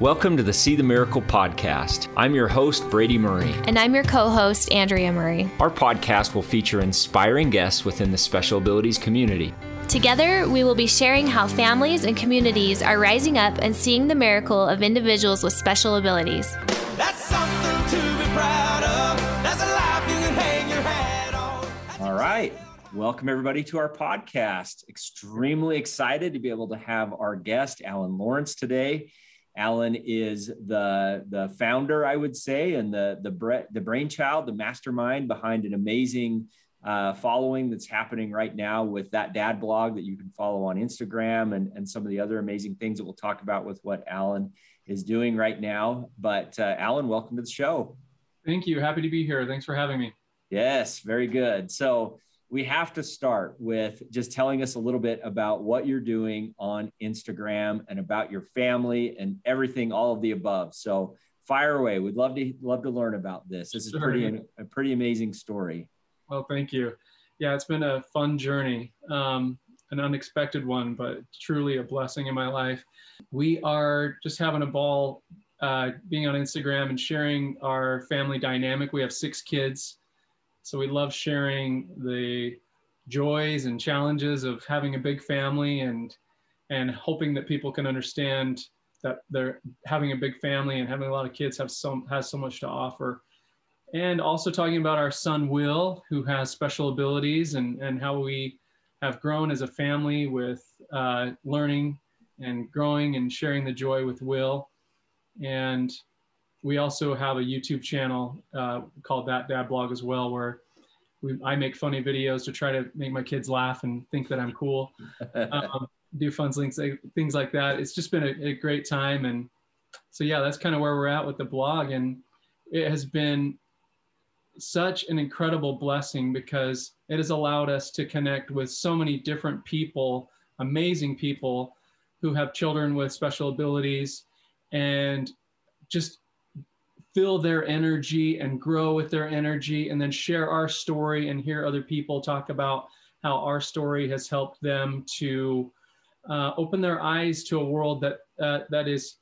Welcome to the See the Miracle podcast. I'm your host, Brady Murray. And I'm your co host, Andrea Murray. Our podcast will feature inspiring guests within the special abilities community. Together, we will be sharing how families and communities are rising up and seeing the miracle of individuals with special abilities. That's something to be proud of. That's a life you can hang your hat on. All right. Welcome, everybody, to our podcast. Extremely excited to be able to have our guest, Alan Lawrence, today. Alan is the the founder, I would say, and the the the brainchild, the mastermind behind an amazing uh, following that's happening right now with that dad blog that you can follow on Instagram and, and some of the other amazing things that we'll talk about with what Alan is doing right now. But uh, Alan, welcome to the show. Thank you. Happy to be here. Thanks for having me. Yes, very good. So we have to start with just telling us a little bit about what you're doing on Instagram and about your family and everything, all of the above. So fire away. We'd love to love to learn about this. This is sure. pretty a pretty amazing story. Well, thank you. Yeah, it's been a fun journey, um, an unexpected one, but truly a blessing in my life. We are just having a ball uh, being on Instagram and sharing our family dynamic. We have six kids so we love sharing the joys and challenges of having a big family and and hoping that people can understand that they're having a big family and having a lot of kids have so has so much to offer. And also talking about our son will who has special abilities and and how we have grown as a family with uh, learning and growing and sharing the joy with will. And we also have a YouTube channel uh, called That Dad Blog as well, where we, I make funny videos to try to make my kids laugh and think that I'm cool. Um, do fun things, things like that. It's just been a, a great time, and so yeah, that's kind of where we're at with the blog, and it has been such an incredible blessing because it has allowed us to connect with so many different people, amazing people who have children with special abilities, and just feel their energy and grow with their energy and then share our story and hear other people talk about how our story has helped them to uh, open their eyes to a world that uh, that is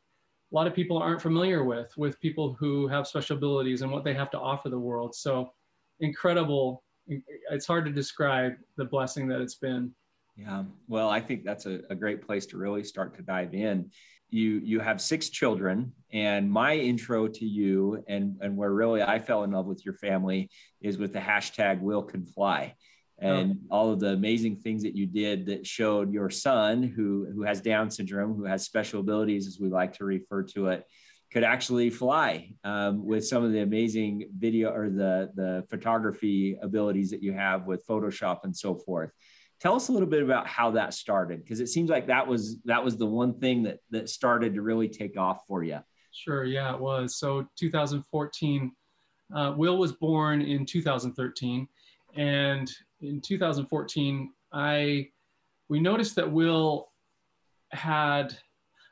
a lot of people aren't familiar with with people who have special abilities and what they have to offer the world. So incredible. It's hard to describe the blessing that it's been. Yeah. Well i think that's a, a great place to really start to dive in you you have six children and my intro to you and and where really i fell in love with your family is with the hashtag will can fly and oh. all of the amazing things that you did that showed your son who who has down syndrome who has special abilities as we like to refer to it could actually fly um, with some of the amazing video or the the photography abilities that you have with photoshop and so forth tell us a little bit about how that started because it seems like that was that was the one thing that that started to really take off for you sure yeah it was. So 2014 uh, will was born in 2013 and in 2014 i we noticed that will had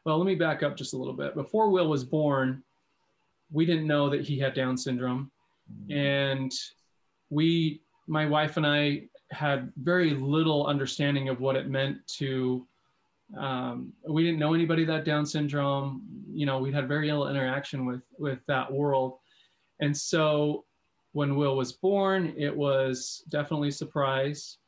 well let me back up just a little bit. Before will was born we didn't know that he had down syndrome mm-hmm. and we my wife and i had very little understanding of what it meant to um, we didn't know anybody that down syndrome. You know we had very little interaction with with that world. And so when will was born it was definitely surprise.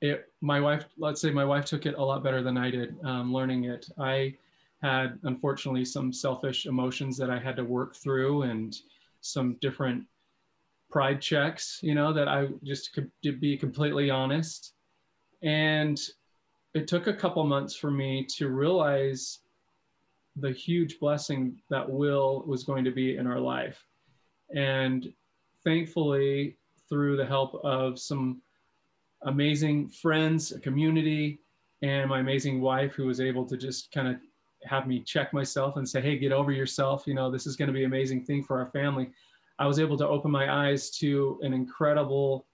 It my wife let's say my wife took it a lot better than i did um, learning it. I had unfortunately some selfish emotions that i had to work through and some different pride checks, you know, that I just could to be completely honest. And it took a couple months for me to realize the huge blessing that Will was going to be in our life. And thankfully, through the help of some amazing friends, a community, and my amazing wife, who was able to just kind of have me check myself and say, hey, get over yourself. You know, this is going to be an amazing thing for our family. I was able to open my eyes to an incredible,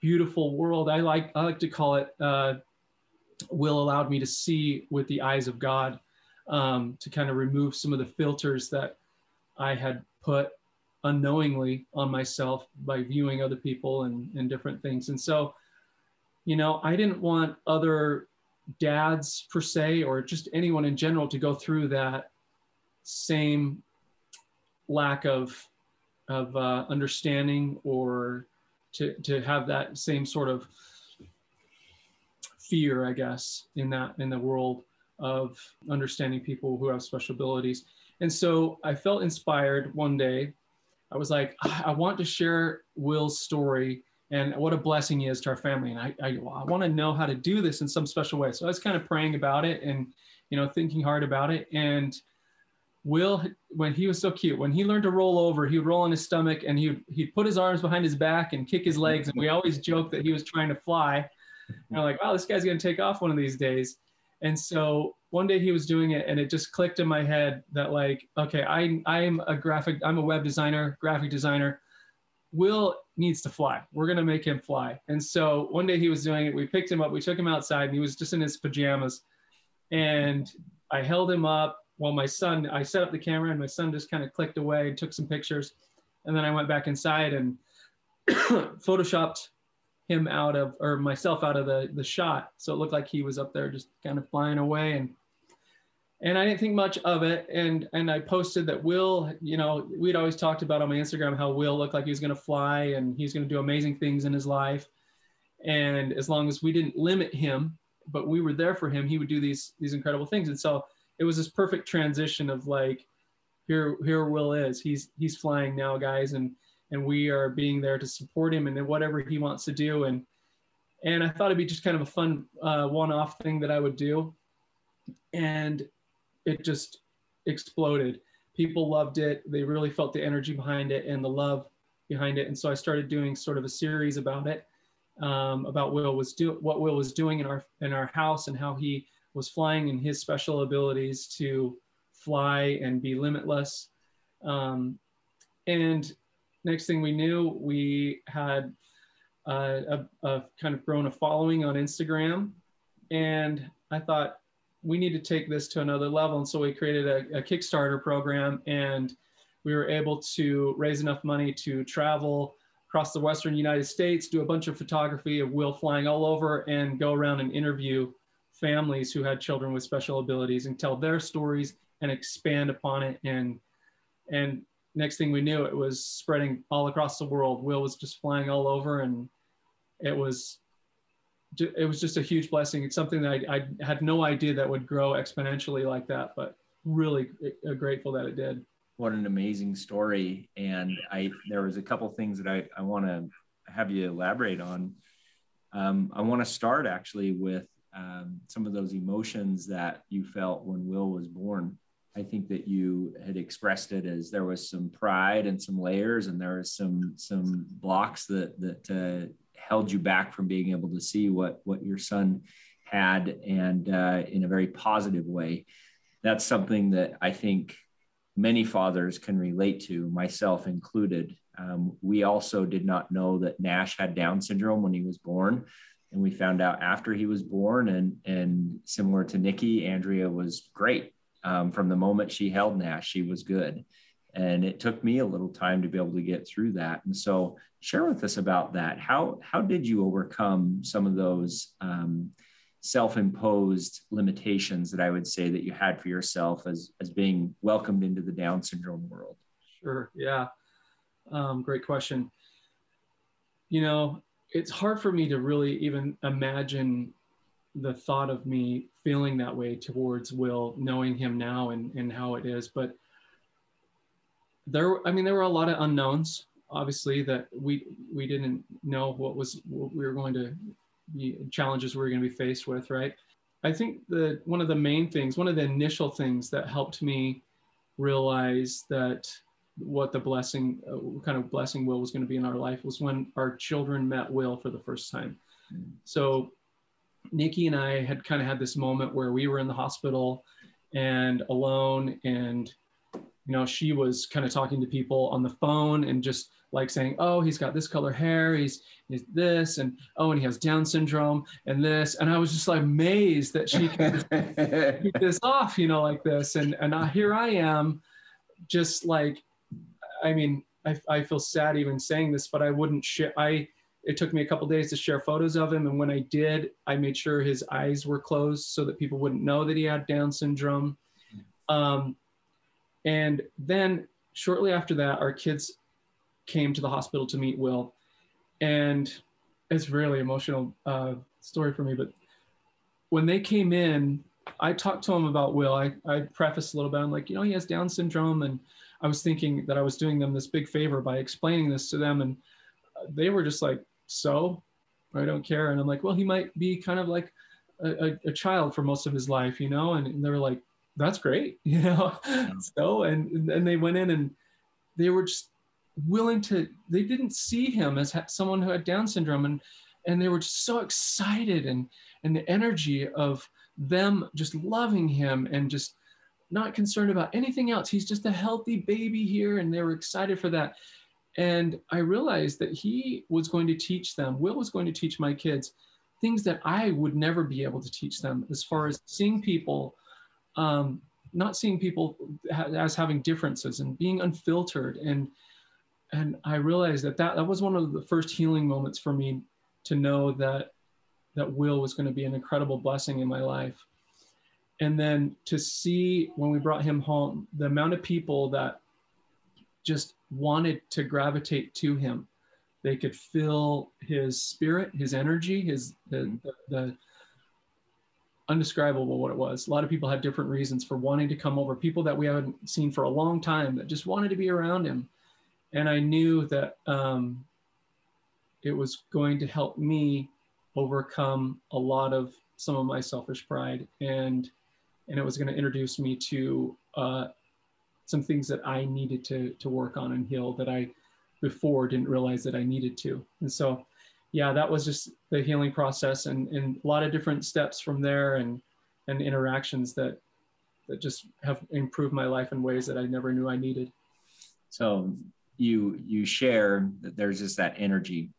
beautiful world. I like I like to call it. Uh, will allowed me to see with the eyes of God, um, to kind of remove some of the filters that I had put unknowingly on myself by viewing other people and, and different things. And so, you know, I didn't want other dads per se, or just anyone in general to go through that same lack of of uh, understanding or to to have that same sort of fear, I guess, in that in the world of understanding people who have special abilities. And so I felt inspired one day. I was like, I want to share Will's story and what a blessing he is to our family. And I, I, I want to know how to do this in some special way. So I was kind of praying about it and, you know, thinking hard about it. And Will, when he was so cute, when he learned to roll over, he would roll on his stomach and he'd, he'd put his arms behind his back and kick his legs. And we always joked that he was trying to fly. And I'm like, wow, this guy's going to take off one of these days. And so one day he was doing it and it just clicked in my head that like, okay, I, I'm a graphic, I'm a web designer, graphic designer. Will needs to fly. We're going to make him fly. And so one day he was doing it. We picked him up, we took him outside and he was just in his pajamas. And I held him up while my son, I set up the camera and my son just kind of clicked away took some pictures. And then I went back inside and photoshopped him out of, or myself out of the, the shot. So it looked like he was up there just kind of flying away. And, and I didn't think much of it. And, and I posted that Will, you know, we'd always talked about on my Instagram how Will looked like he was going to fly and he's going to do amazing things in his life. And as long as we didn't limit him, but we were there for him, he would do these, these incredible things. And so it was this perfect transition of like, here, here Will is, he's, he's flying now guys. And, and we are being there to support him and whatever he wants to do. And, and I thought it'd be just kind of a fun uh, one-off thing that I would do. And it just exploded. People loved it. They really felt the energy behind it and the love behind it. And so I started doing sort of a series about it, um, about Will was do what Will was doing in our in our house and how he was flying in his special abilities to fly and be limitless. Um, and next thing we knew, we had uh, a, a, kind of grown a following on Instagram. And I thought we need to take this to another level. And so we created a, a Kickstarter program and we were able to raise enough money to travel across the Western United States, do a bunch of photography of Will flying all over and go around and interview families who had children with special abilities and tell their stories and expand upon it and and next thing we knew, it was spreading all across the world. Will was just flying all over, and it was it was just a huge blessing. It's something that I, I had no idea that would grow exponentially like that, but really uh, grateful that it did. What an amazing story! And I there was a couple things that I I want to have you elaborate on. Um, I want to start actually with um, some of those emotions that you felt when Will was born. I think that you had expressed it as there was some pride and some layers, and there was some some blocks that that uh, held you back from being able to see what what your son had, and uh, in a very positive way. That's something that I think many fathers can relate to, myself included. Um, we also did not know that Nash had Down syndrome when he was born and we found out after he was born and and similar to nikki andrea was great um, from the moment she held Nash, she was good. And it took me a little time to be able to get through that. And so, share with us about that. How how did you overcome some of those um, self-imposed limitations that I would say that you had for yourself as as being welcomed into the Down syndrome world? Sure. Yeah. Um, great question. You know, it's hard for me to really even imagine the thought of me feeling that way towards Will, knowing him now and, and how it is. But there, I mean, there were a lot of unknowns, obviously, that we we didn't know what was what we were going to be challenges we were going to be faced with, right? I think that one of the main things, one of the initial things that helped me realize that what the blessing, uh, kind of blessing Will was going to be in our life was when our children met Will for the first time. So Nikki and I had kind of had this moment where we were in the hospital and alone and you know she was kind of talking to people on the phone and just like saying oh he's got this color hair he's, he's this and oh and he has down syndrome and this and i was just like amazed that she could keep this off you know like this and and I, here i am just like i mean I, I feel sad even saying this but i wouldn't share i it took me a couple days to share photos of him and when i did i made sure his eyes were closed so that people wouldn't know that he had down syndrome um, And then shortly after that, our kids came to the hospital to meet Will. And it's really emotional uh, story for me. But when they came in, I talked to him about Will. I, I prefaced a little bit. I'm like, you know, he has Down syndrome. And I was thinking that I was doing them this big favor by explaining this to them. And uh, they were just like, so I don't care. And I'm like, well, he might be kind of like a, a, a child for most of his life, you know? And, and they were like, that's great, you know? Yeah. so, and, and they went in and they were just willing to, they didn't see him as someone who had Down syndrome. And, and they were just so excited and, and the energy of them just loving him and just not concerned about anything else. He's just a healthy baby here. And they were excited for that. And I realized that he was going to teach them, Will was going to teach my kids things that I would never be able to teach them as far as seeing people, um, not seeing people as having differences and being unfiltered. And, and I realized that, that that was one of the first healing moments for me to know that, that Will was going to be an incredible blessing in my life. And then to see when we brought him home, the amount of people that just wanted to gravitate to him. They could feel his spirit, his energy, his the, the, the undescribable what it was. A lot of people had different reasons for wanting to come over. People that we haven't seen for a long time that just wanted to be around him. And I knew that um, it was going to help me overcome a lot of some of my selfish pride and and it was going to introduce me to uh, some things that I needed to to work on and heal that I before didn't realize that I needed to. And so, yeah, that was just the healing process and, and a lot of different steps from there and and interactions that that just have improved my life in ways that I never knew I needed. So you you share that there's just that energy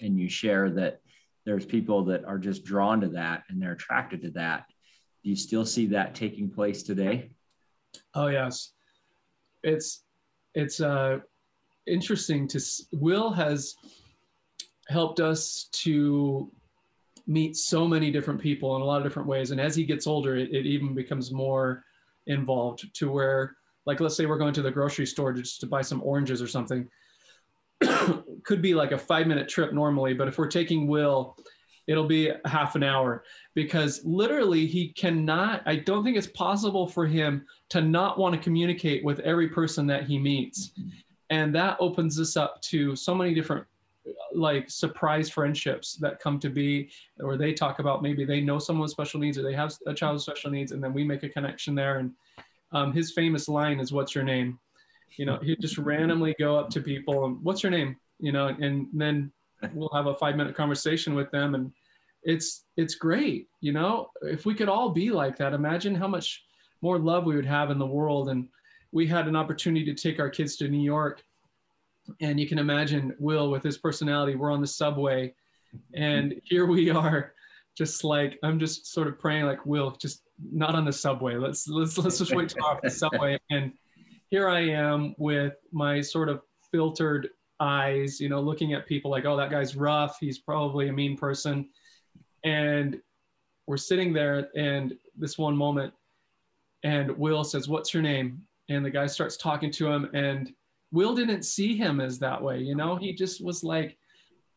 and you share that there's people that are just drawn to that and they're attracted to that. Do you still see that taking place today? Oh yes, it's it's uh, interesting to Will has helped us to meet so many different people in a lot of different ways, and as he gets older, it, it even becomes more involved to where, like, let's say we're going to the grocery store just to buy some oranges or something. Could be like a five minute trip normally, but if we're taking Will it'll be half an hour. Because literally he cannot i don't think it's possible for him to not want to communicate with every person that he meets. And that opens us up to so many different like surprise friendships that come to be where they talk about maybe they know someone with special needs or they have a child with special needs and then we make a connection there. And um, his famous line is what's your name? You know he just randomly go up to people and what's your name? You know and then we'll have a five minute conversation with them. And it's it's great you know if we could all be like that imagine how much more love we would have in the world. And we had an opportunity to take our kids to new york. And you can imagine will with his personality we're on the subway. And here we are just like i'm just sort of praying like will just not on the subway. Let's let's let's just wait till off the subway. And here i am with my sort of filtered eyes, you know, looking at people like, oh, that guy's rough. He's probably a mean person. And we're sitting there, and this one moment, and Will says, What's your name? And the guy starts talking to him, and Will didn't see him as that way, you know, he just was like,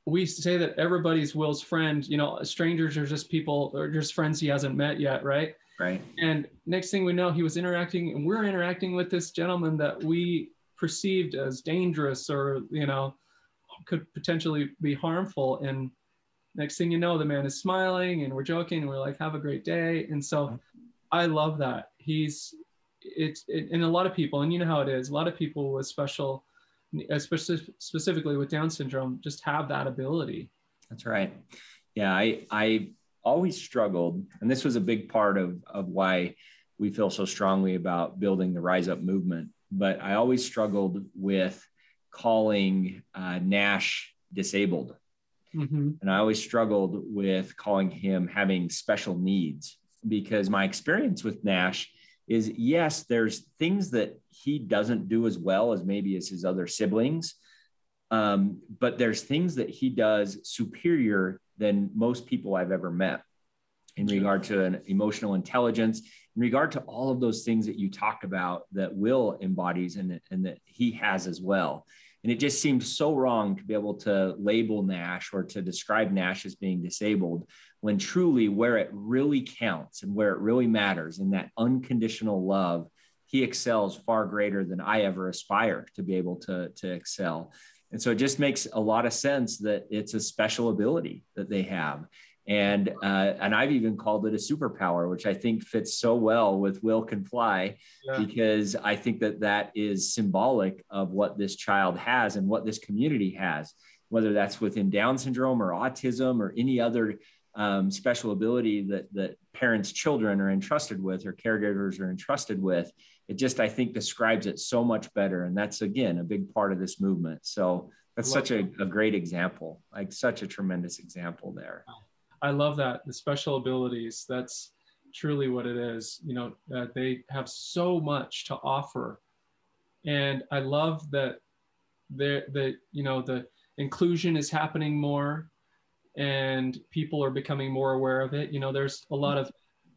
we say that everybody's Will's friend, you know, strangers are just people or just friends he hasn't met yet, right? Right. And next thing we know, he was interacting, and we're interacting with this gentleman that we perceived as dangerous or you know could potentially be harmful. And next thing you know the man is smiling and we're joking and we're like have a great day. And so i love that. He's it's it, and a lot of people and you know how it is a lot of people with special uh, especially specifically with down syndrome just have that ability. That's right. Yeah i i always struggled and this was a big part of of why we feel so strongly about building the rise up movement but I always struggled with calling uh, Nash disabled. Mm-hmm. And I always struggled with calling him having special needs because my experience with Nash is yes, there's things that he doesn't do as well as maybe as his other siblings. Um, but there's things that he does superior than most people I've ever met. In regard to an emotional intelligence, in regard to all of those things that you talked about that Will embodies and, and that he has as well. And it just seems so wrong to be able to label Nash or to describe Nash as being disabled when truly where it really counts and where it really matters in that unconditional love, he excels far greater than I ever aspire to be able to, to excel. And so it just makes a lot of sense that it's a special ability that they have and uh, and I've even called it a superpower, which I think fits so well with Will Can Fly, yeah. because I think that that is symbolic of what this child has and what this community has, whether that's within Down syndrome or autism or any other um, special ability that that parents' children are entrusted with or caregivers are entrusted with. It just I think describes it so much better, and that's again a big part of this movement. So that's such a, a great example, like such a tremendous example there. I love that the special abilities. That's truly what it is. You know, uh, they have so much to offer, and I love that the the you know the inclusion is happening more, and people are becoming more aware of it. You know, there's a lot of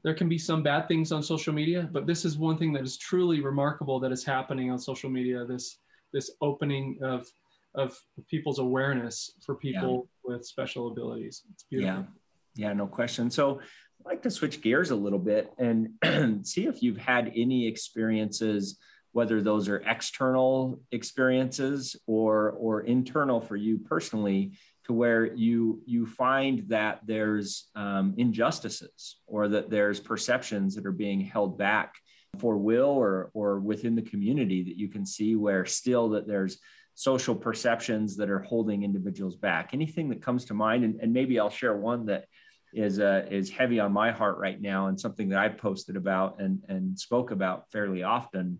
there can be some bad things on social media, but this is one thing that is truly remarkable that is happening on social media. This this opening of of people's awareness for people yeah. with special abilities. It's beautiful. Yeah. Yeah, no question. So I'd like to switch gears a little bit and see if you've had any experiences, whether those are external experiences or or internal for you personally, to where you you find that there's um, injustices or that there's perceptions that are being held back for will or or within the community that you can see where still that there's social perceptions that are holding individuals back anything that comes to mind and, and maybe i'll share one that is uh, is heavy on my heart right now and something that I've posted about and and spoke about fairly often.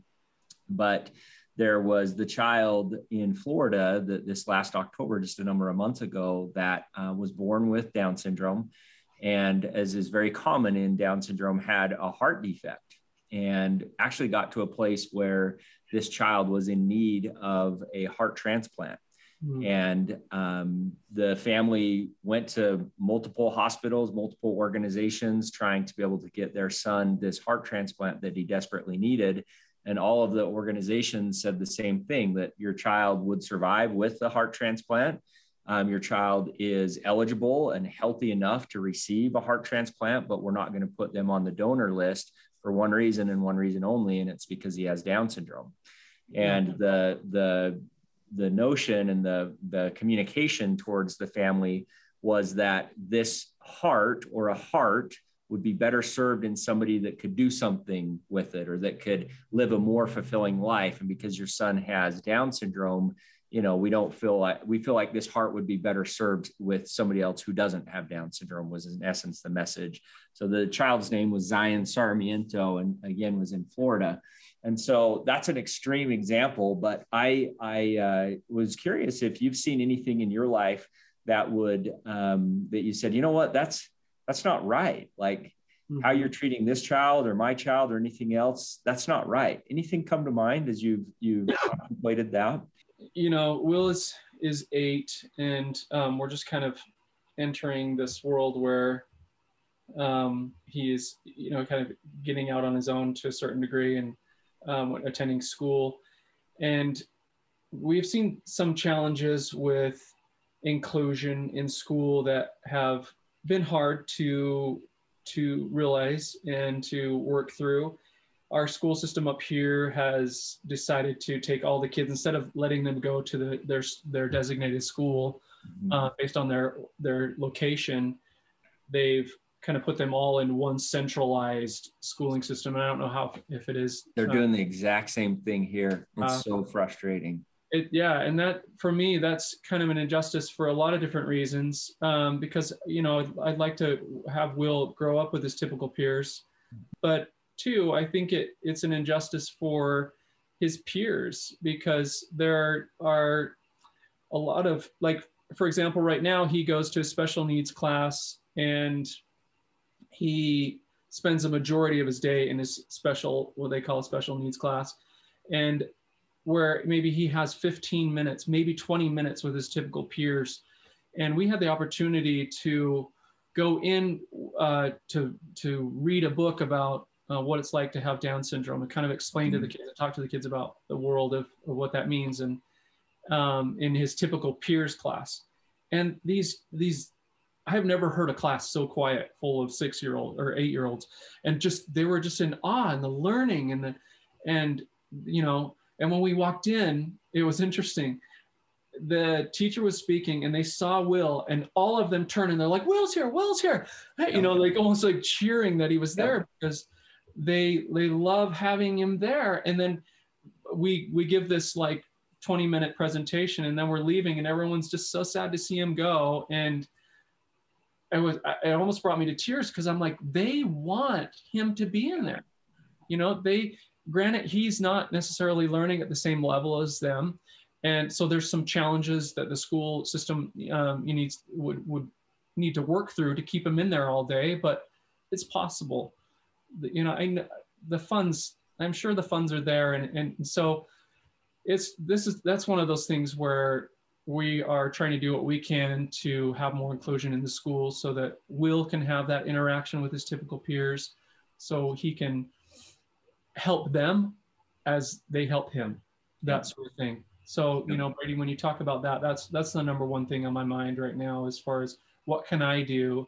But there was the child in Florida that this last October, just a number of months ago, that uh, was born with Down syndrome, and as is very common in Down syndrome, had a heart defect and actually got to a place where this child was in need of a heart transplant Mm-hmm. And um, the family went to multiple hospitals, multiple organizations, trying to be able to get their son this heart transplant that he desperately needed. And all of the organizations said the same thing that your child would survive with the heart transplant. Um, your child is eligible and healthy enough to receive a heart transplant, but we're not going to put them on the donor list for one reason and one reason only, and it's because he has Down syndrome. And the the the notion and the the communication towards the family was that this heart or a heart would be better served in somebody that could do something with it or that could live a more fulfilling life. And because your son has down syndrome you know we don't feel like we feel like this heart would be better served with somebody else who doesn't have down syndrome was in essence the message. So the child's name was zion sarmiento and again was in florida and so that's an extreme example, but I, I uh, was curious if you've seen anything in your life that would, um, that you said, you know what, that's, that's not right. Like mm-hmm. how you're treating this child or my child or anything else, that's not right. Anything come to mind as you've, you've contemplated that? You know, Will is, is eight and um, we're just kind of entering this world where um, he is, you know, kind of getting out on his own to a certain degree and, um, attending school. And we've seen some challenges with inclusion in school that have been hard to to realize and to work through. Our school system up here has decided to take all the kids instead of letting them go to the, their their designated school mm-hmm. uh, based on their their location. They've kind of put them all in one centralized schooling system. And I don't know how if it is. They're uh, doing the exact same thing here. It's uh, so frustrating. It, yeah, and that for me, that's kind of an injustice for a lot of different reasons. Um, because you know, I'd, I'd like to have Will grow up with his typical peers, but two, I think it it's an injustice for his peers because there are a lot of like, for example, right now he goes to a special needs class and he spends a majority of his day in his special, what they call a special needs class. And where maybe he has 15 minutes, maybe 20 minutes with his typical peers. And we had the opportunity to go in uh, to to read a book about uh, what it's like to have Down syndrome and kind of explain mm-hmm. to the kids and talk to the kids about the world of, of what that means and um, in his typical peers class. And these these I have never heard a class so quiet, full of six year old or eight year olds, and just they were just in awe and the learning and the and you know and when we walked in, it was interesting. The teacher was speaking and they saw Will and all of them turn and they're like, Will's here, Will's here. You know, like almost like cheering that he was there because they they love having him there. And then we we give this like 20 minute presentation and then we're leaving and everyone's just so sad to see him go. And it was it almost brought me to tears because I'm like, they want him to be in there. You know, they granted he's not necessarily learning at the same level as them. And so there's some challenges that the school system um, you would would need to work through to keep him in there all day but it's possible. You know I, the funds i'm sure the funds are there. And, and so it's this is that's one of those things where we are trying to do what we can to have more inclusion in the school so that will can have that interaction with his typical peers so he can help them as they help him, that sort of thing. So, you know, Brady, when you talk about that, that's that's the number one thing on my mind right now as far as what can I do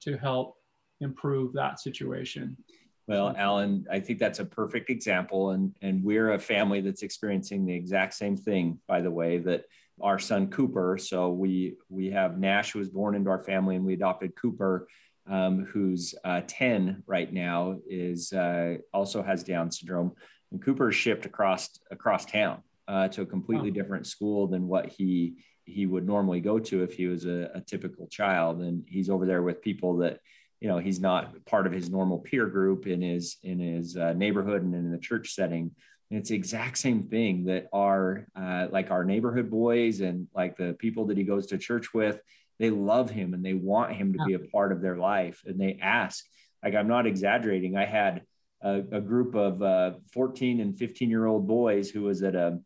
to help improve that situation. Well, Alan, I think that's a perfect example. And, and we're a family that's experiencing the exact same thing, by the way, that our son Cooper. So we we have Nash who was born into our family and we adopted Cooper um, who's uh, 10 right now, is uh, also has Down syndrome. And Cooper is shipped across across town uh, to a completely oh. different school than what he he would normally go to if he was a, a, typical child. And he's over there with people that you know he's not part of his normal peer group in his in his uh, neighborhood and in the church setting. And it's the exact same thing that our uh, like our neighborhood boys and like the people that he goes to church with they love him and they want him to yeah. be a part of their life. And they ask like i'm not exaggerating. I had a, a group of uh, 14 and 15 year old boys who was at a,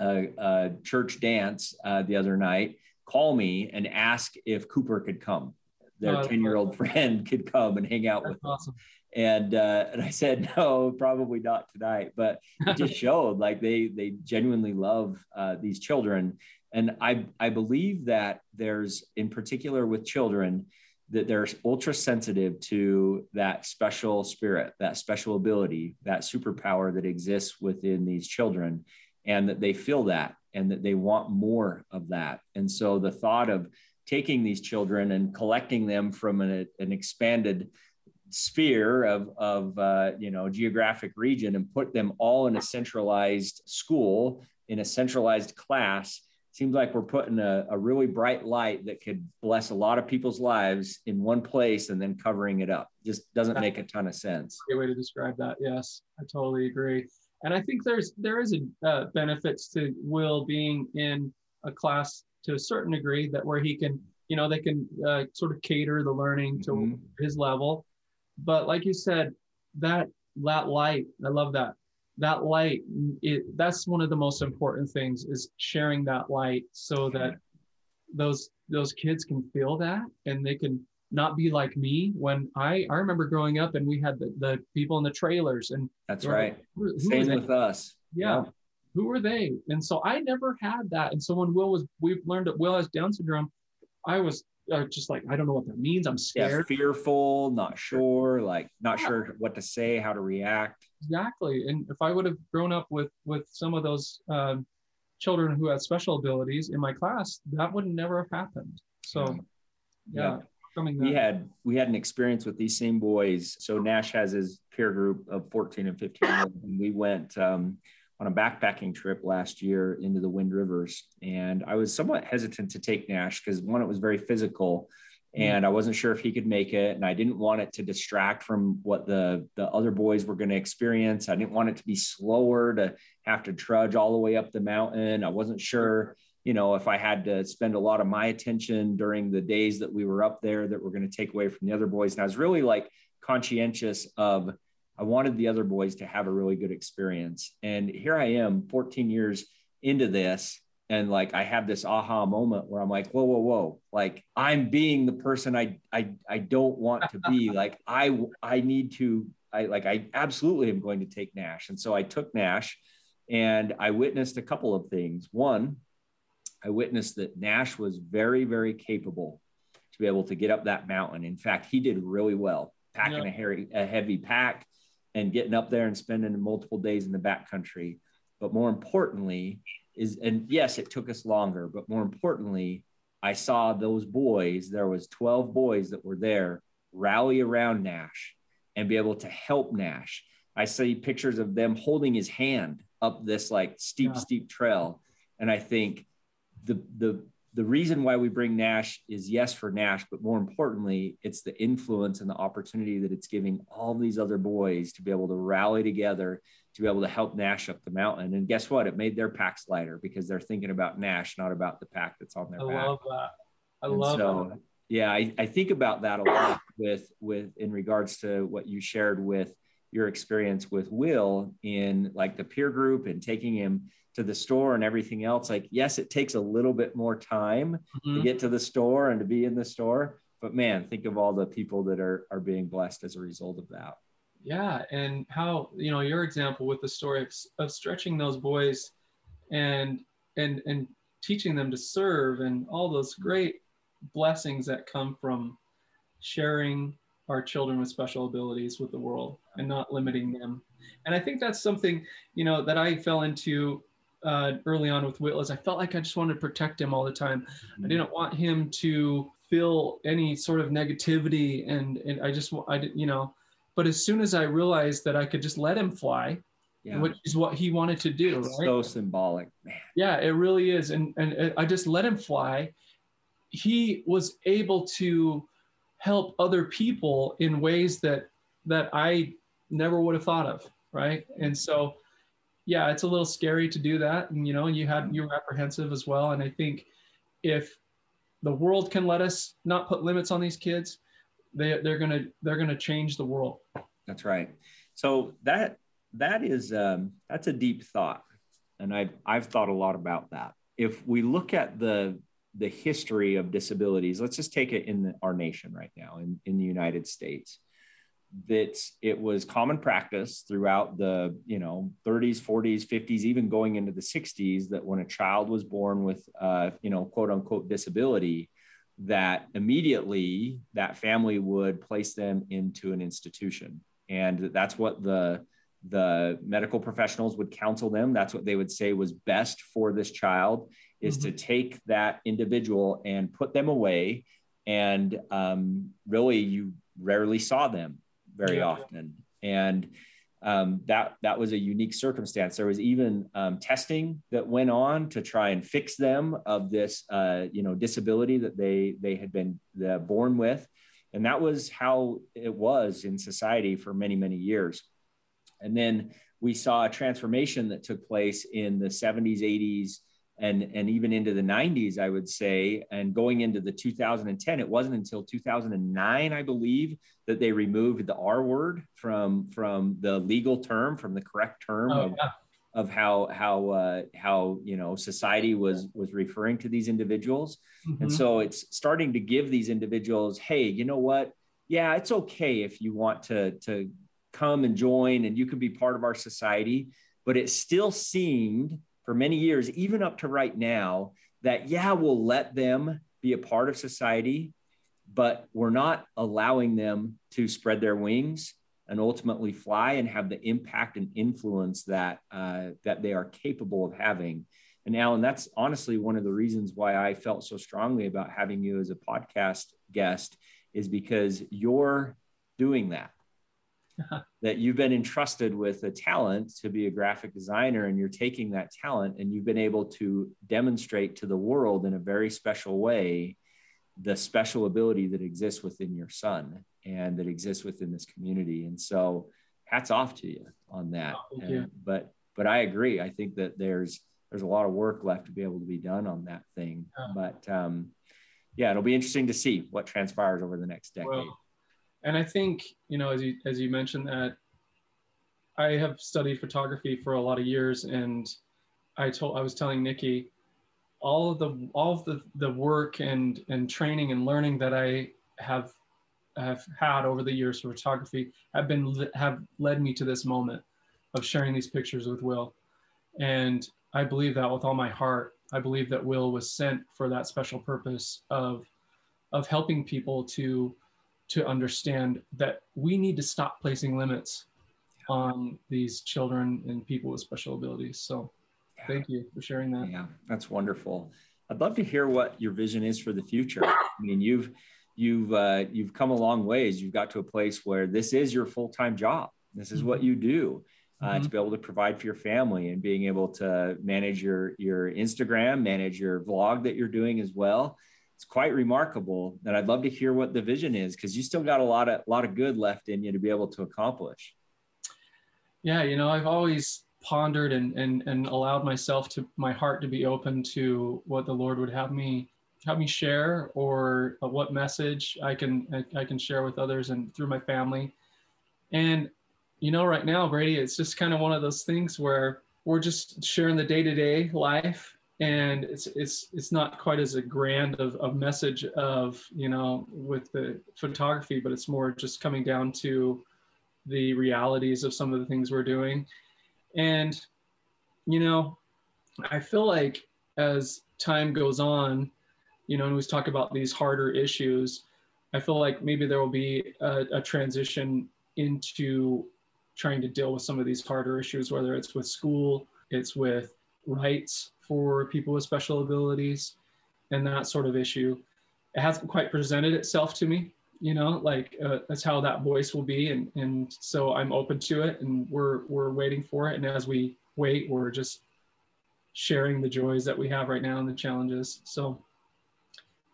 a, a church dance uh, the other night call me and ask if cooper could come. Their 10 year old friend could come and hang out that's with awesome. them and uh, and I said no, probably not tonight. But it just showed like they they genuinely love uh, these children, and I, I believe that there's, in particular with children, that they're ultra sensitive to that special spirit, that special ability, that superpower that exists within these children, and that they feel that and that they want more of that. And so the thought of taking these children and collecting them from an, an expanded sphere of, of uh, you know geographic region and put them all in a centralized school in a centralized class seems like we're putting a, a really bright light that could bless a lot of people's lives in one place and then covering it up. Just doesn't make a ton of sense. Great way to describe that. Yes, I totally agree. And I think there's there is a uh, benefits to Will being in a class to a certain degree that where he can you know they can uh, sort of cater the learning to mm-hmm. his level. But like you said, that that light, I love that. That light it, that's one of the most important things is sharing that light so that those those kids can feel that and they can not be like me when i i remember growing up and we had the, the people in the trailers and that's right. Who, who same with us. Yeah. yeah. Who were they? And so i never had that. And so when will was we've learned that will has down syndrome i was uh, just like I don't know what that means. I'm scared, yeah, fearful, not sure, like not yeah. sure what to say, how to react. Exactly. And if I would have grown up with with some of those um, children who had special abilities in my class, that would never have happened. So, yeah. yeah. We had we had an experience with these same boys. So Nash has his peer group of 14 and 15, and we went um, on a backpacking trip last year into the Wind Rivers. And I was somewhat hesitant to take Nash because one, it was very physical mm-hmm. and I wasn't sure if he could make it. And I didn't want it to distract from what the, the other boys were going to experience. I didn't want it to be slower to have to trudge all the way up the mountain. I wasn't sure, you know, if I had to spend a lot of my attention during the days that we were up there that we were going to take away from the other boys. And I was really like conscientious of, I wanted the other boys to have a really good experience. And here I am 14 years into this. and like I have this aha moment where I'm like, whoa, whoa, whoa, like I'm being the person I I I don't want to be. like I I need to I like I absolutely am going to take Nash. And so I took Nash and I witnessed a couple of things. One, I witnessed that Nash was very, very capable to be able to get up that mountain. In fact, he did really well packing a, hairy, a heavy pack and getting up there and spending multiple days in the backcountry. But more importantly, is and yes, it took us longer, but more importantly, I saw those boys. There was 12 boys that were there rally around Nash and be able to help Nash. I see pictures of them holding his hand up this like steep, yeah. steep trail. And I think the the the reason why we bring Nash is yes for Nash, but more importantly, it's the influence and the opportunity that it's giving all these other boys to be able to rally together to be able to help Nash up the mountain. And guess what? It made their packs lighter because they're thinking about Nash, not about the pack that's on their I back. love that. I and love so, that. Yeah, I, I think about that a lot with with in regards to what you shared with your experience with Will in like the peer group and taking him to the store and everything else. Like, yes, it takes a little bit more time mm-hmm. to get to the store and to be in the store. But man, think of all the people that are are being blessed as a result of that. Yeah, and how you know your example with the story of, of stretching those boys, and and and teaching them to serve, and all those great blessings that come from sharing our children with special abilities with the world and not limiting them. And I think that's something you know that I fell into uh, early on with Will is I felt like I just wanted to protect him all the time. I didn't want him to feel any sort of negativity, and and I just I did you know. But as soon as I realized that I could just let him fly, yeah. which is what he wanted to do, right? So symbolic, man. Yeah, it really is, and and I just let him fly. He was able to help other people in ways that that I never would have thought of, right? And so yeah, it's a little scary to do that. And, you know, you had, you were apprehensive as well. And I think if the world can let us not put limits on these kids, they, they're going to, they're going to change the world. That's right. So that, that is, um, that's a deep thought. And I've, I've thought a lot about that. If we look at the, the history of disabilities, let's just take it in the, our nation right now in, in the United States that it was common practice throughout the you know 30s 40s 50s even going into the 60s that when a child was born with uh, you know quote unquote disability that immediately that family would place them into an institution. And that's what the the medical professionals would counsel them that's what they would say was best for this child is mm-hmm. to take that individual and put them away and um, really you rarely saw them very yeah. often. And um, that that was a unique circumstance. There was even um, testing that went on to try and fix them of this, uh, you know, disability that they they had been uh, born with, and that was how it was in society for many many years. And then we saw a transformation that took place in the 70s, 80s, and and even into the 90s i would say and going into the 2010 it wasn't until 2009 i believe that they removed the r word from from the legal term from the correct term oh, of, yeah. of how how uh, how you know society was was referring to these individuals mm-hmm. and so it's starting to give these individuals hey you know what yeah it's okay if you want to to come and join and you can be part of our society but it still seemed for many years, even up to right now, that yeah, we'll let them be a part of society, but we're not allowing them to spread their wings and ultimately fly and have the impact and influence that uh, that they are capable of having. And Alan, that's honestly one of the reasons why I felt so strongly about having you as a podcast guest, is because you're doing that. that you've been entrusted with a talent to be a graphic designer and you're taking that talent and you've been able to demonstrate to the world in a very special way the special ability that exists within your son and that exists within this community. And so hats off to you on that. Oh, and, but but i agree. I think that there's there's a lot of work left to be able to be done on that thing. Yeah. but um yeah it'll be interesting to see what transpires over the next decade. well, and I think you know as you as you mentioned that I have studied photography for a lot of years, and I told I was telling Nikki all of the all of the, the work and and training and learning that I have have had over the years for photography have been have led me to this moment of sharing these pictures with Will. And I believe that with all my heart. I believe that Will was sent for that special purpose of of helping people to to understand that we need to stop placing limits on these children and people with special abilities. So yeah. thank you for sharing that. Yeah, that's wonderful. I'd love to hear what your vision is for the future. I mean, you've you've uh, you've come a long ways. You've got to a place where this is your full time job. This is mm-hmm. what you do. Uh, mm-hmm. to be able to provide for your family and being able to manage your your Instagram, manage your vlog that you're doing as well. It's quite remarkable. And I'd love to hear what the vision is because you still got a lot of lot of good left in you to be able to accomplish. Yeah, you know, I've always pondered and and and allowed myself to my heart to be open to what the Lord would have me have me share or uh, what message I can I, I can share with others and through my family. And you know, right now, Brady, it's just kind of one of those things where we're just sharing the day-to-day life and it's it's it's not quite as a grand of, of message of you know with the photography but it's more just coming down to the realities of some of the things we're doing. And you know i feel like as time goes on you know and we talk about these harder issues i feel like maybe there will be a, a transition into trying to deal with some of these harder issues, whether it's with school, it's with rights for people with special abilities, and that sort of issue. It hasn't quite presented itself to me, you know, like uh, that's how that voice will be, and and so I'm open to it, and we're we're waiting for it, and as we wait, we're just sharing the joys that we have right now and the challenges. So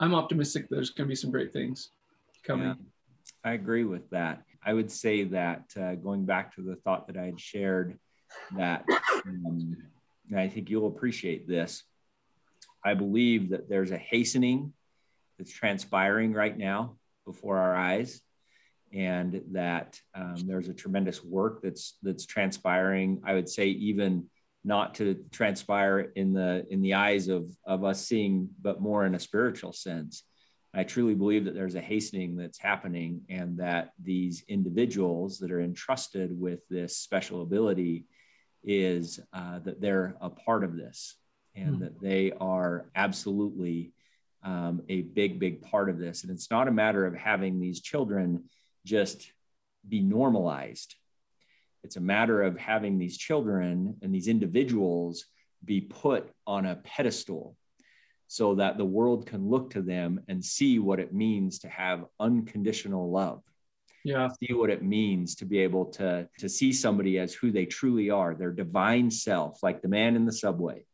I'm optimistic there's going to be some great things coming. Yeah, I agree with that. I would say that uh, going back to the thought that I had shared, that um, I think you'll appreciate this. I believe that there's a hastening that's transpiring right now before our eyes, and that um, there's a tremendous work that's that's transpiring. I would say even not to transpire in the in the eyes of of us seeing, but more in a spiritual sense. I truly believe that there's a hastening that's happening and that these individuals that are entrusted with this special ability is uh, that they're a part of this and mm that they are absolutely um, a big, big part of this. And it's not a matter of having these children just be normalized. It's a matter of having these children and these individuals be put on a pedestal so that the world can look to them and see what it means to have unconditional love yeah. see what it means to be able to to see somebody as who they truly are their divine self like the man in the subway.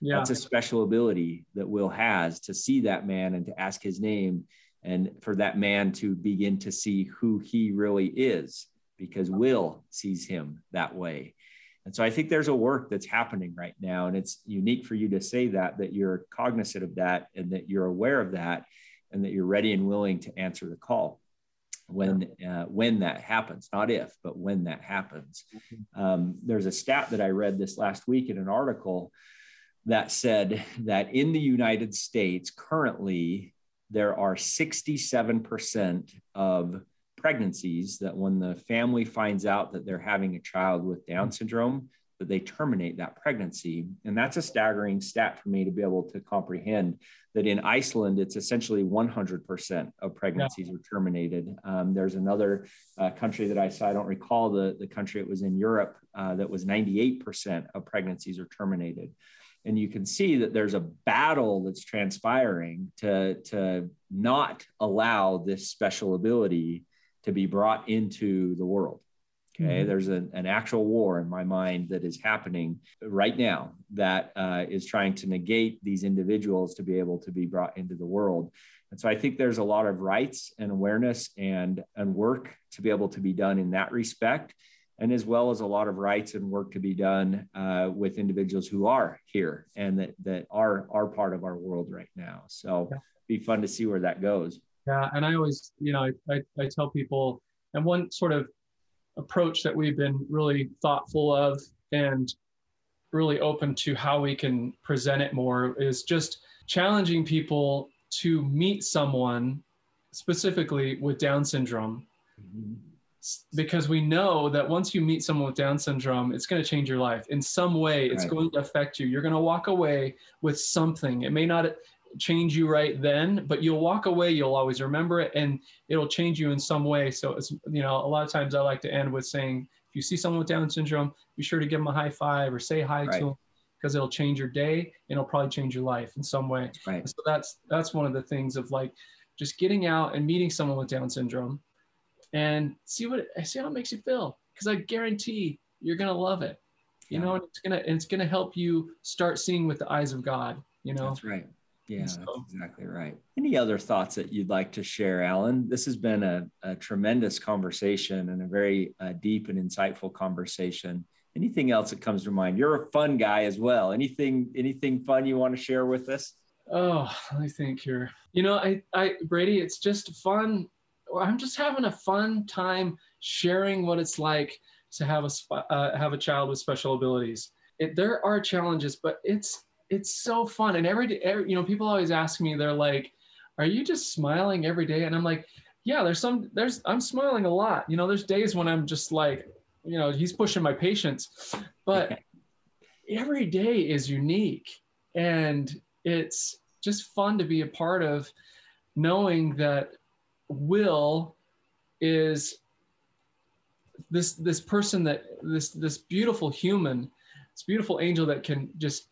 Yeah. That's a special ability that will has to see that man and to ask his name and for that man to begin to see who he really is because will sees him that way. And so I think there's a work that's happening right now. And it's unique for you to say that, that you're cognizant of that and that you're aware of that and that you're ready and willing to answer the call when uh, when that happens not if but when that happens. Mm-hmm. um, there's a stat that i read this last week in an article that said that in the united states currently there are 67% of pregnancies that when the family finds out that they're having a child with Down syndrome, that they terminate that pregnancy. And that's a staggering stat for me to be able to comprehend that in Iceland, it's essentially 100% of pregnancies yeah. are terminated. Um, there's another uh, country that I saw, I don't recall the, the country it was in Europe, uh, that was 98% of pregnancies are terminated. And you can see that there's a battle that's transpiring to, to not allow this special ability to be brought into the world. Okay, mm-hmm. there's a, an actual war in my mind that is happening right now that uh, is trying to negate these individuals to be able to be brought into the world. And so I think there's a lot of rights and awareness and, and work to be able to be done in that respect, and as well as a lot of rights and work to be done uh, with individuals who are here and that, that are, are part of our world right now. So yeah. be fun to see where that goes. Yeah, and I always, you know, I, I, I tell people, and one sort of approach that we've been really thoughtful of and really open to how we can present it more is just challenging people to meet someone specifically with Down syndrome. Mm-hmm. Because we know that once you meet someone with Down syndrome, it's going to change your life in some way. It's right. going to affect you. You're going to walk away with something. It may not change you right then, but you'll walk away. You'll always remember it, and it'll change you in some way. So it's you know a lot of times I like to end with saying, if you see someone with Down syndrome, be sure to give them a high five or say hi right. to them because it'll change your day and it'll probably change your life in some way. Right. So that's that's one of the things of like just getting out and meeting someone with Down syndrome and see what see how it makes you feel. Because I guarantee you're gonna love it. You yeah. know, and it's gonna it's gonna help you start seeing with the eyes of God. You know. That's right. Yeah, so, that's exactly right. Any other thoughts that you'd like to share, Alan? This has been a, a tremendous conversation and a very uh, deep and insightful conversation. Anything else that comes to mind? You're a fun guy as well. Anything anything fun you want to share with us? Oh let me think here. You know i i brady it's just fun. I'm just having a fun time sharing what it's like to have a uh, have a child with special abilities. It, there are challenges but it's it's so fun. And every day every, you know people always ask me they're like are you just smiling every day? And i'm like yeah there's some there's i'm smiling a lot. You know there's days when i'm just like you know he's pushing my patience. But every day is unique. And it's just fun to be a part of knowing that will is this this person that this this beautiful human this beautiful angel that can just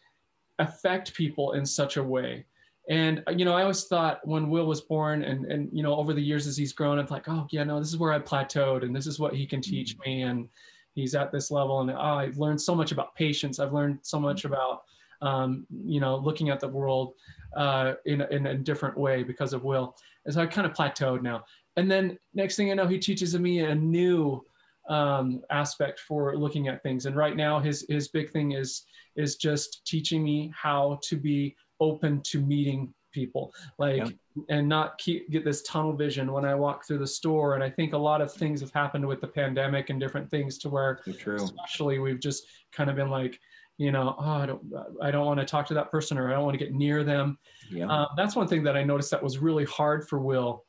affect people in such a way. And you know i always thought when will was born and and you know over the years as he's grown i'm like oh yeah no this is where i plateaued and this is what he can teach mm-hmm. me and he's at this level. And oh, i've learned so much about patience. I've learned so much mm-hmm. about um, you know looking at the world uh, in, in a different way because of will. And so i kind of plateaued now. And then next thing i know he teaches me a new um, aspect for looking at things. And right now his his big thing is is just teaching me how to be open to meeting people. Like yeah. and not keep get this tunnel vision when i walk through the store. And i think a lot of things have happened with the pandemic and different things to where especially we've just kind of been like you know oh i don't i don't want to talk to that person or i don't want to get near them. Yeah. Um, that's one thing that i noticed that was really hard for will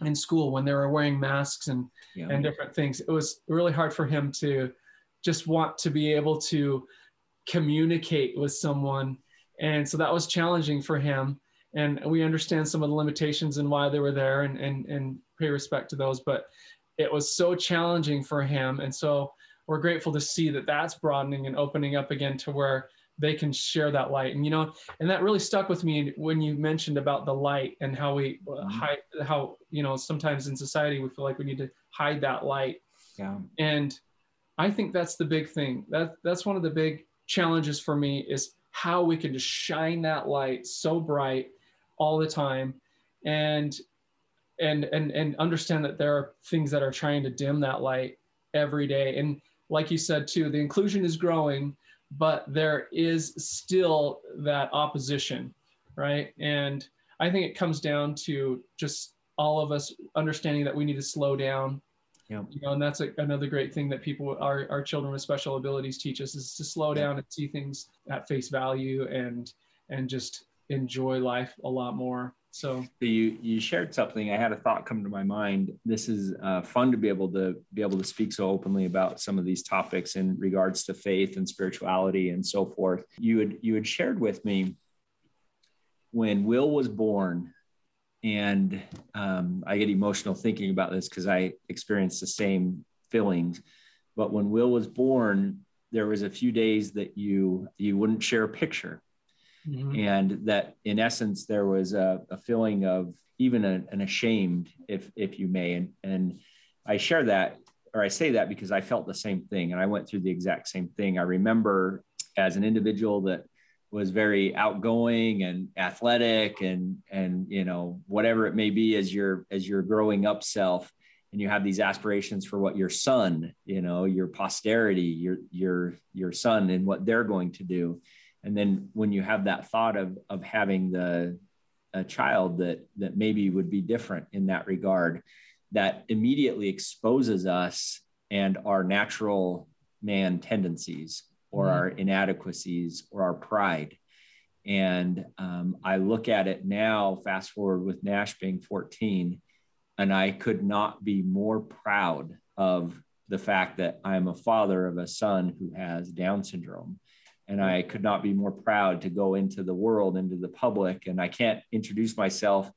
in school when they were wearing masks and yeah. and different things. It was really hard for him to just want to be able to communicate with someone. And so that was challenging for him. And we understand some of the limitations and why they were there and, and, and pay respect to those but it was so challenging for him. And so we're grateful to see that that's broadening and opening up again to where they can share that light. And you know and that really stuck with me when you mentioned about the light and how we mm-hmm. hide how you know sometimes in society we feel like we need to hide that light. Yeah. And i think that's the big thing. That that's one of the big challenges for me is how we can just shine that light so bright all the time and and and and understand that there are things that are trying to dim that light every day. And like you said too the inclusion is growing but there is still that opposition right and i think it comes down to just all of us understanding that we need to slow down yeah. you know and that's a, another great thing that people our, our children with special abilities teach us is to slow down and see things at face value and and just enjoy life a lot more. So you you shared something. I had a thought come to my mind. This is uh, fun to be able to be able to speak so openly about some of these topics in regards to faith and spirituality and so forth. You had you had shared with me when Will was born, and um, I get emotional thinking about this because I experienced the same feelings. But when Will was born, there was a few days that you you wouldn't share a picture Mm-hmm. And that in essence, there was a, a feeling of even a, an ashamed, if, if you may. And, and I share that, or I say that because I felt the same thing. And I went through the exact same thing. I remember as an individual that was very outgoing and athletic and, and, you know, whatever it may be as your, as your growing up self, and you have these aspirations for what your son you know your posterity your your your son and what they're going to do and then when you have that thought of of having the a child that that maybe would be different in that regard that immediately exposes us and our natural man tendencies or mm-hmm. our inadequacies or our pride. And um, I look at it now, fast forward with Nash being 14, and I could not be more proud of the fact that I'm a father of a son who has Down syndrome. And I could not be more proud to go into the world, into the public. And I can't introduce myself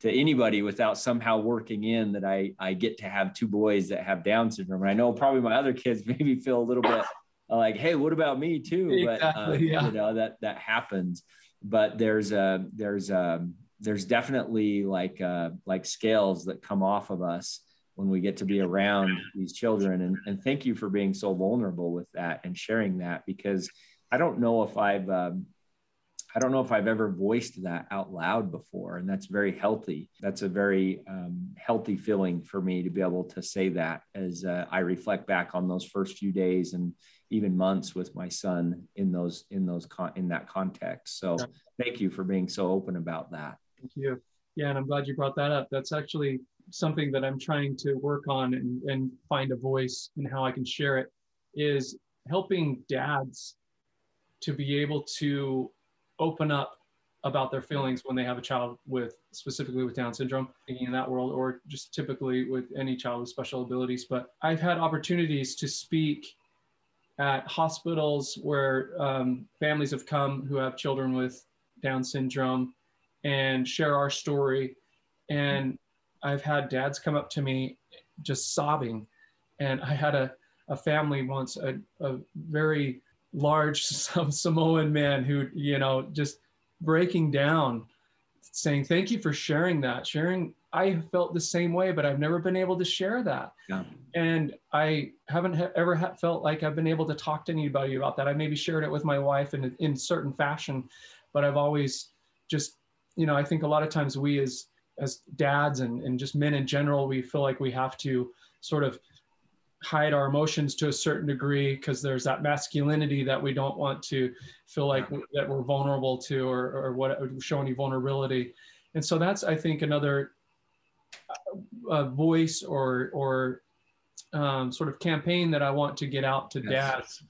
to anybody without somehow working in that I, I get to have two boys that have Down syndrome. And I know probably my other kids maybe feel a little bit like, hey, what about me too? Exactly, but uh, yeah. you know that that happens. But there's a there's a there's definitely like uh, like scales that come off of us when we get to be around these children. And, and thank you for being so vulnerable with that and sharing that because I don't know if I've um, I don't know if I've ever voiced that out loud before, and that's very healthy. That's a very um, healthy feeling for me to be able to say that as uh, I reflect back on those first few days and even months with my son in those in those con- in that context. So thank you for being so open about that. Thank you. Yeah, and I'm glad you brought that up. That's actually something that I'm trying to work on and, and find a voice and how I can share it is helping dads to be able to open up about their feelings when they have a child with specifically with Down syndrome, in that world, or just typically with any child with special abilities. But I've had opportunities to speak at hospitals where um, families have come who have children with Down syndrome and share our story. And I've had dads come up to me just sobbing. And I had a, a family once, a, a very large Samoan man who, you know, just breaking down, saying, Thank you for sharing that. Sharing, I felt the same way, but I've never been able to share that. Yeah. And I haven't ha- ever ha- felt like I've been able to talk to anybody about that. I maybe shared it with my wife in, in certain fashion, but I've always just, you know, I think a lot of times we as, as dads and, and just men in general, we feel like we have to sort of hide our emotions to a certain degree because there's that masculinity that we don't want to feel like that we're vulnerable to or, or what show any vulnerability. And so that's i think another uh, uh, voice or or um, sort of campaign that i want to get out to yes. dads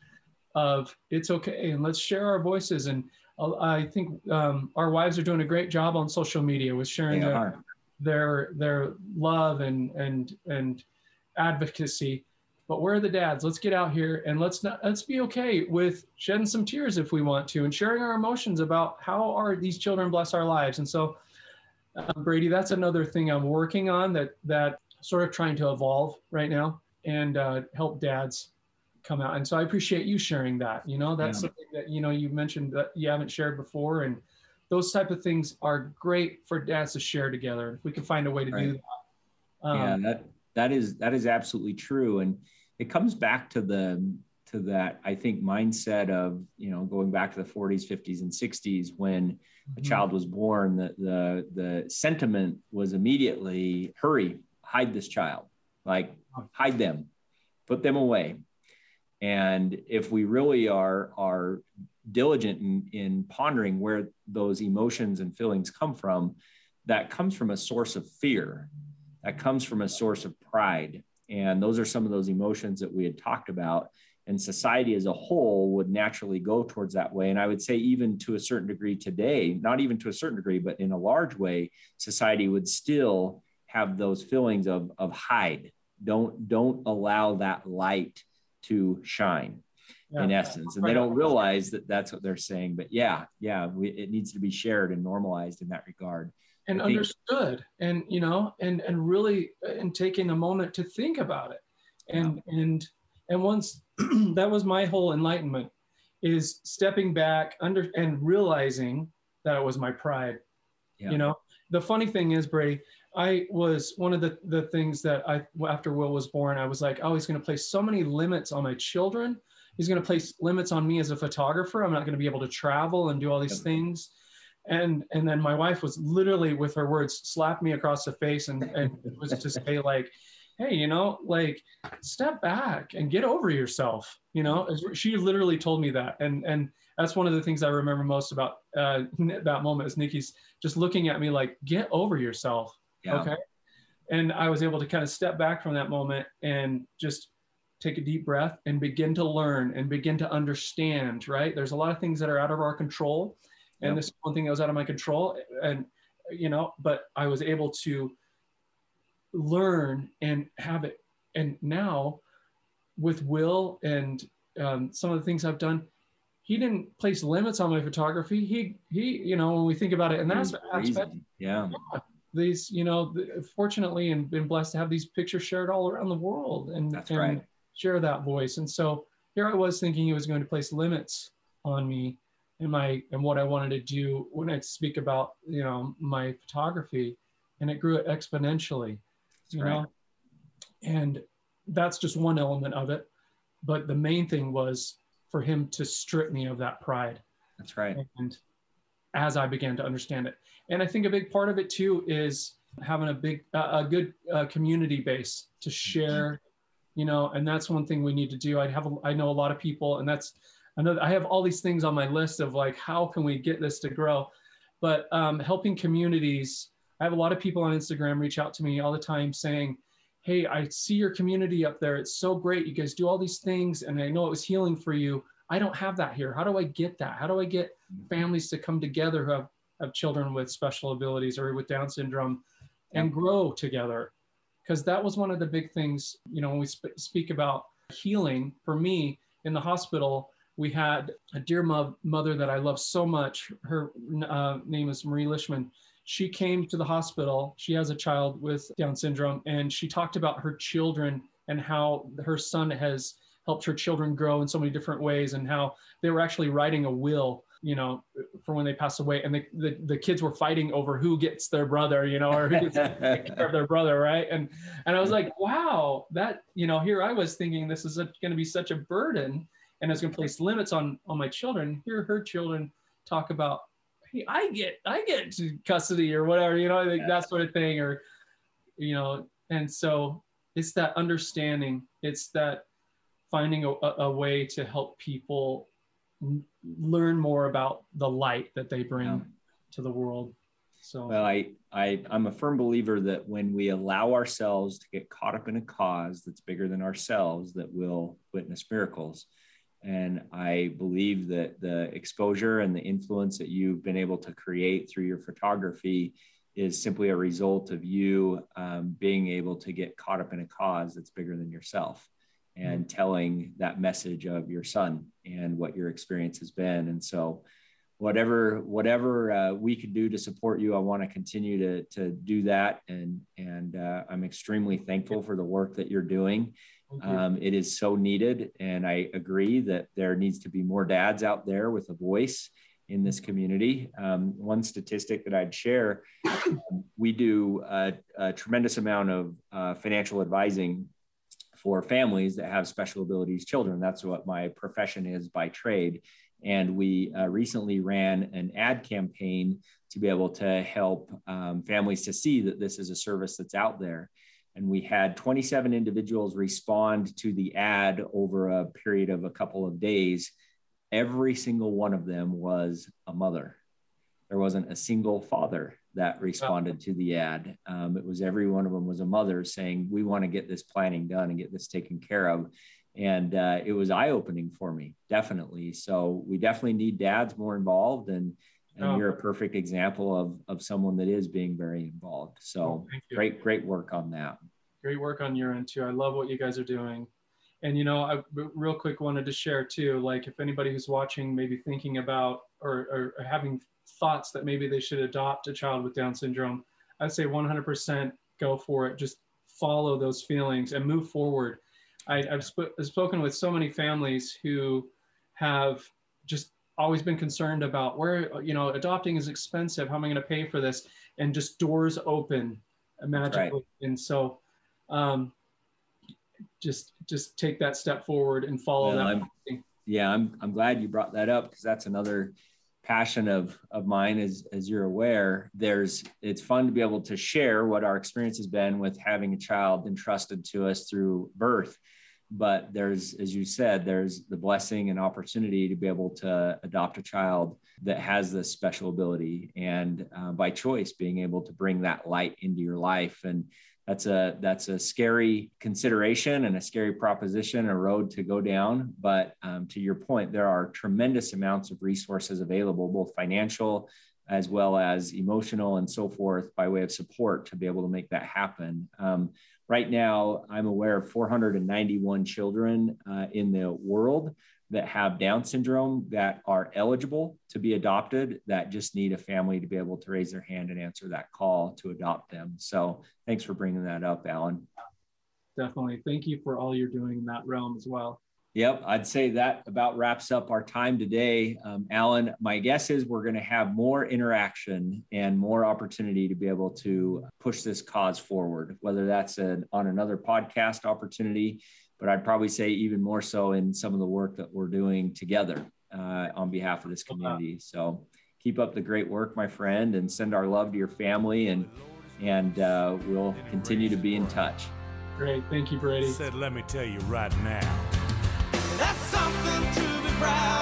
of it's okay and let's share our voices. And uh, i think um, our wives are doing a great job on social media with sharing their, their their love and and and advocacy but where are the dads? Let's get out here and let's not let's be okay with shedding some tears if we want to and sharing our emotions about how are these children bless our lives. And so, um, Brady, that's another thing I'm working on that that sort of trying to evolve right now and uh, help dads come out. And so I appreciate you sharing that. You know, that's yeah. something that you know you mentioned that you haven't shared before, and those type of things are great for dads to share together. If we can find a way to right. do that. Um, yeah, that that is that is absolutely true. And it comes back to the to that i think mindset of you know going back to the 40s 50s and 60s when mm-hmm. a child was born the, the the sentiment was immediately hurry hide this child. Like hide them. Put them away. And if we really are are diligent in, in pondering where those emotions and feelings come from that comes from a source of fear that comes from a source of pride and those are some of those emotions that we had talked about. And society as a whole would naturally go towards that way. And I would say, even to a certain degree today, not even to a certain degree, but in a large way, society would still have those feelings of, of hide. Don't, don't allow that light to shine yeah. in essence. And they don't realize that that's what they're saying. But yeah, yeah, we, it needs to be shared and normalized in that regard and understood and you know and and really uh, and taking a moment to think about it and yeah. and and once that was my whole enlightenment is stepping back under and realizing that it was my pride yeah. you know the funny thing is brady i was one of the the things that i after will was born i was like oh he's going to place so many limits on my children he's going to place limits on me as a photographer i'm not going to be able to travel and do all these yep. things and and then my wife was literally with her words slapped me across the face and and was to say like hey you know like step back and get over yourself you know she literally told me that and and that's one of the things i remember most about uh, that moment is nikki's just looking at me like get over yourself yeah. okay and i was able to kind of step back from that moment and just take a deep breath and begin to learn and begin to understand, right? There's a lot of things that are out of our control. And yep. this one thing that was out of my control. And, you know, but I was able to learn and have it. And now with Will and um, some of the things I've done, he didn't place limits on my photography. He, he, you know, when we think about it, and that's aspect, yeah. yeah. These, you know, fortunately, and been blessed to have these pictures shared all around the world, and, and right. share that voice. And so here I was thinking he was going to place limits on me and my and what I wanted to do when I speak about, you know, my photography, and it grew exponentially, that's you right. know, and that's just one element of it. But the main thing was for him to strip me of that pride. That's right. And as I began to understand it, and I think a big part of it too is having a big, uh, a good uh, community base to share, you know, and that's one thing we need to do. I have, a, I know a lot of people, and that's another. I have all these things on my list of like, how can we get this to grow? But um, helping communities. I have a lot of people on Instagram reach out to me all the time saying, hey, I see your community up there. It's so great. You guys do all these things, and I know it was healing for you. I don't have that here. How do I get that? How do I get families to come together who have, have children with special abilities or with Down syndrome and grow together? Because that was one of the big things, you know, when we sp- speak about healing, for me in the hospital, we had a dear mo- mother that I love so much. Her uh, name is Marie Lishman she came to the hospital. She has a child with Down syndrome, and she talked about her children and how her son has helped her children grow in so many different ways, and how they were actually writing a will, you know, for when they pass away, and the, the, the kids were fighting over who gets their brother, you know, or who gets care of their brother, right? And and I was like, wow, that you know, here I was thinking this is going to be such a burden, and it's going to place limits on on my children. Hear her children talk about hey, I get I get custody or whatever, you know, like that sort of thing, or you know, and so it's that understanding. It's that finding a, a way to help people learn more about the light that they bring yeah. to the world. So well, I, I I'm a firm believer that when we allow ourselves to get caught up in a cause that's bigger than ourselves, that will witness miracles. And I believe that the exposure and the influence that you've been able to create through your photography is simply a result of you um, being able to get caught up in a cause that's bigger than yourself and mm-hmm. telling that message of your son and what your experience has been. And so, whatever whatever uh, we can do to support you, I want to continue to to do that. And and uh, I'm extremely thankful for the work that you're doing um, it is so needed. And I agree that there needs to be more dads out there with a voice in this community. Um, one statistic that I'd share um, we do a, a, tremendous amount of uh, financial advising for families that have special abilities children. That's what my profession is by trade. And we uh, recently ran an ad campaign to be able to help um, families to see that this is a service that's out there and we had 27 individuals respond to the ad over a period of a couple of days. Every single one of them was a mother. There wasn't a single father that responded to the ad. Um, it was every one of them was a mother saying, "We want to get this planning done and get this taken care of." And uh, it was eye opening for me, definitely. So we definitely need dads more involved, and and oh. you're a perfect example of of someone that is being very involved. So oh, great, great work on that. Great work on your end too. I love what you guys are doing. And you know, I real quick wanted to share too, like if anybody who's watching maybe thinking about or, or having thoughts that maybe they should adopt a child with Down syndrome, I'd say 100% go for it. Just follow those feelings and move forward. I, have sp- spoken with so many families who have just always been concerned about where you know adopting is expensive how am i going to pay for this? And just doors open magically. Right. and so um, just just take that step forward and follow well, that I'm, yeah i'm i'm glad you brought that up because that's another passion of of mine as as you're aware. There's it's fun to be able to share what our experience has been with having a child entrusted to us through birth but there's as you said there's the blessing and opportunity to be able to adopt a child that has this special ability and uh, by choice being able to bring that light into your life and that's a that's a scary consideration and a scary proposition, a road to go down. But um, to your point, there are tremendous amounts of resources available, both financial as well as emotional and so forth, by way of support to be able to make that happen. Um, right now, I'm aware of 491 children uh, in the world that have Down syndrome that are eligible to be adopted that just need a family to be able to raise their hand and answer that call to adopt them. So thanks for bringing that up, Alan. Definitely. Thank you for all you're doing in that realm as well. Yep, I'd say that about wraps up our time today. Um, Alan, my guess is we're going to have more interaction and more opportunity to be able to push this cause forward, whether that's an, on another podcast opportunity but I'd probably say even more so in some of the work that we're doing together uh, on behalf of this community. So keep up the great work, my friend, and send our love to your family, and and uh, we'll continue to be in touch. Great, thank you, Brady. Said, let me tell you right now. Proud.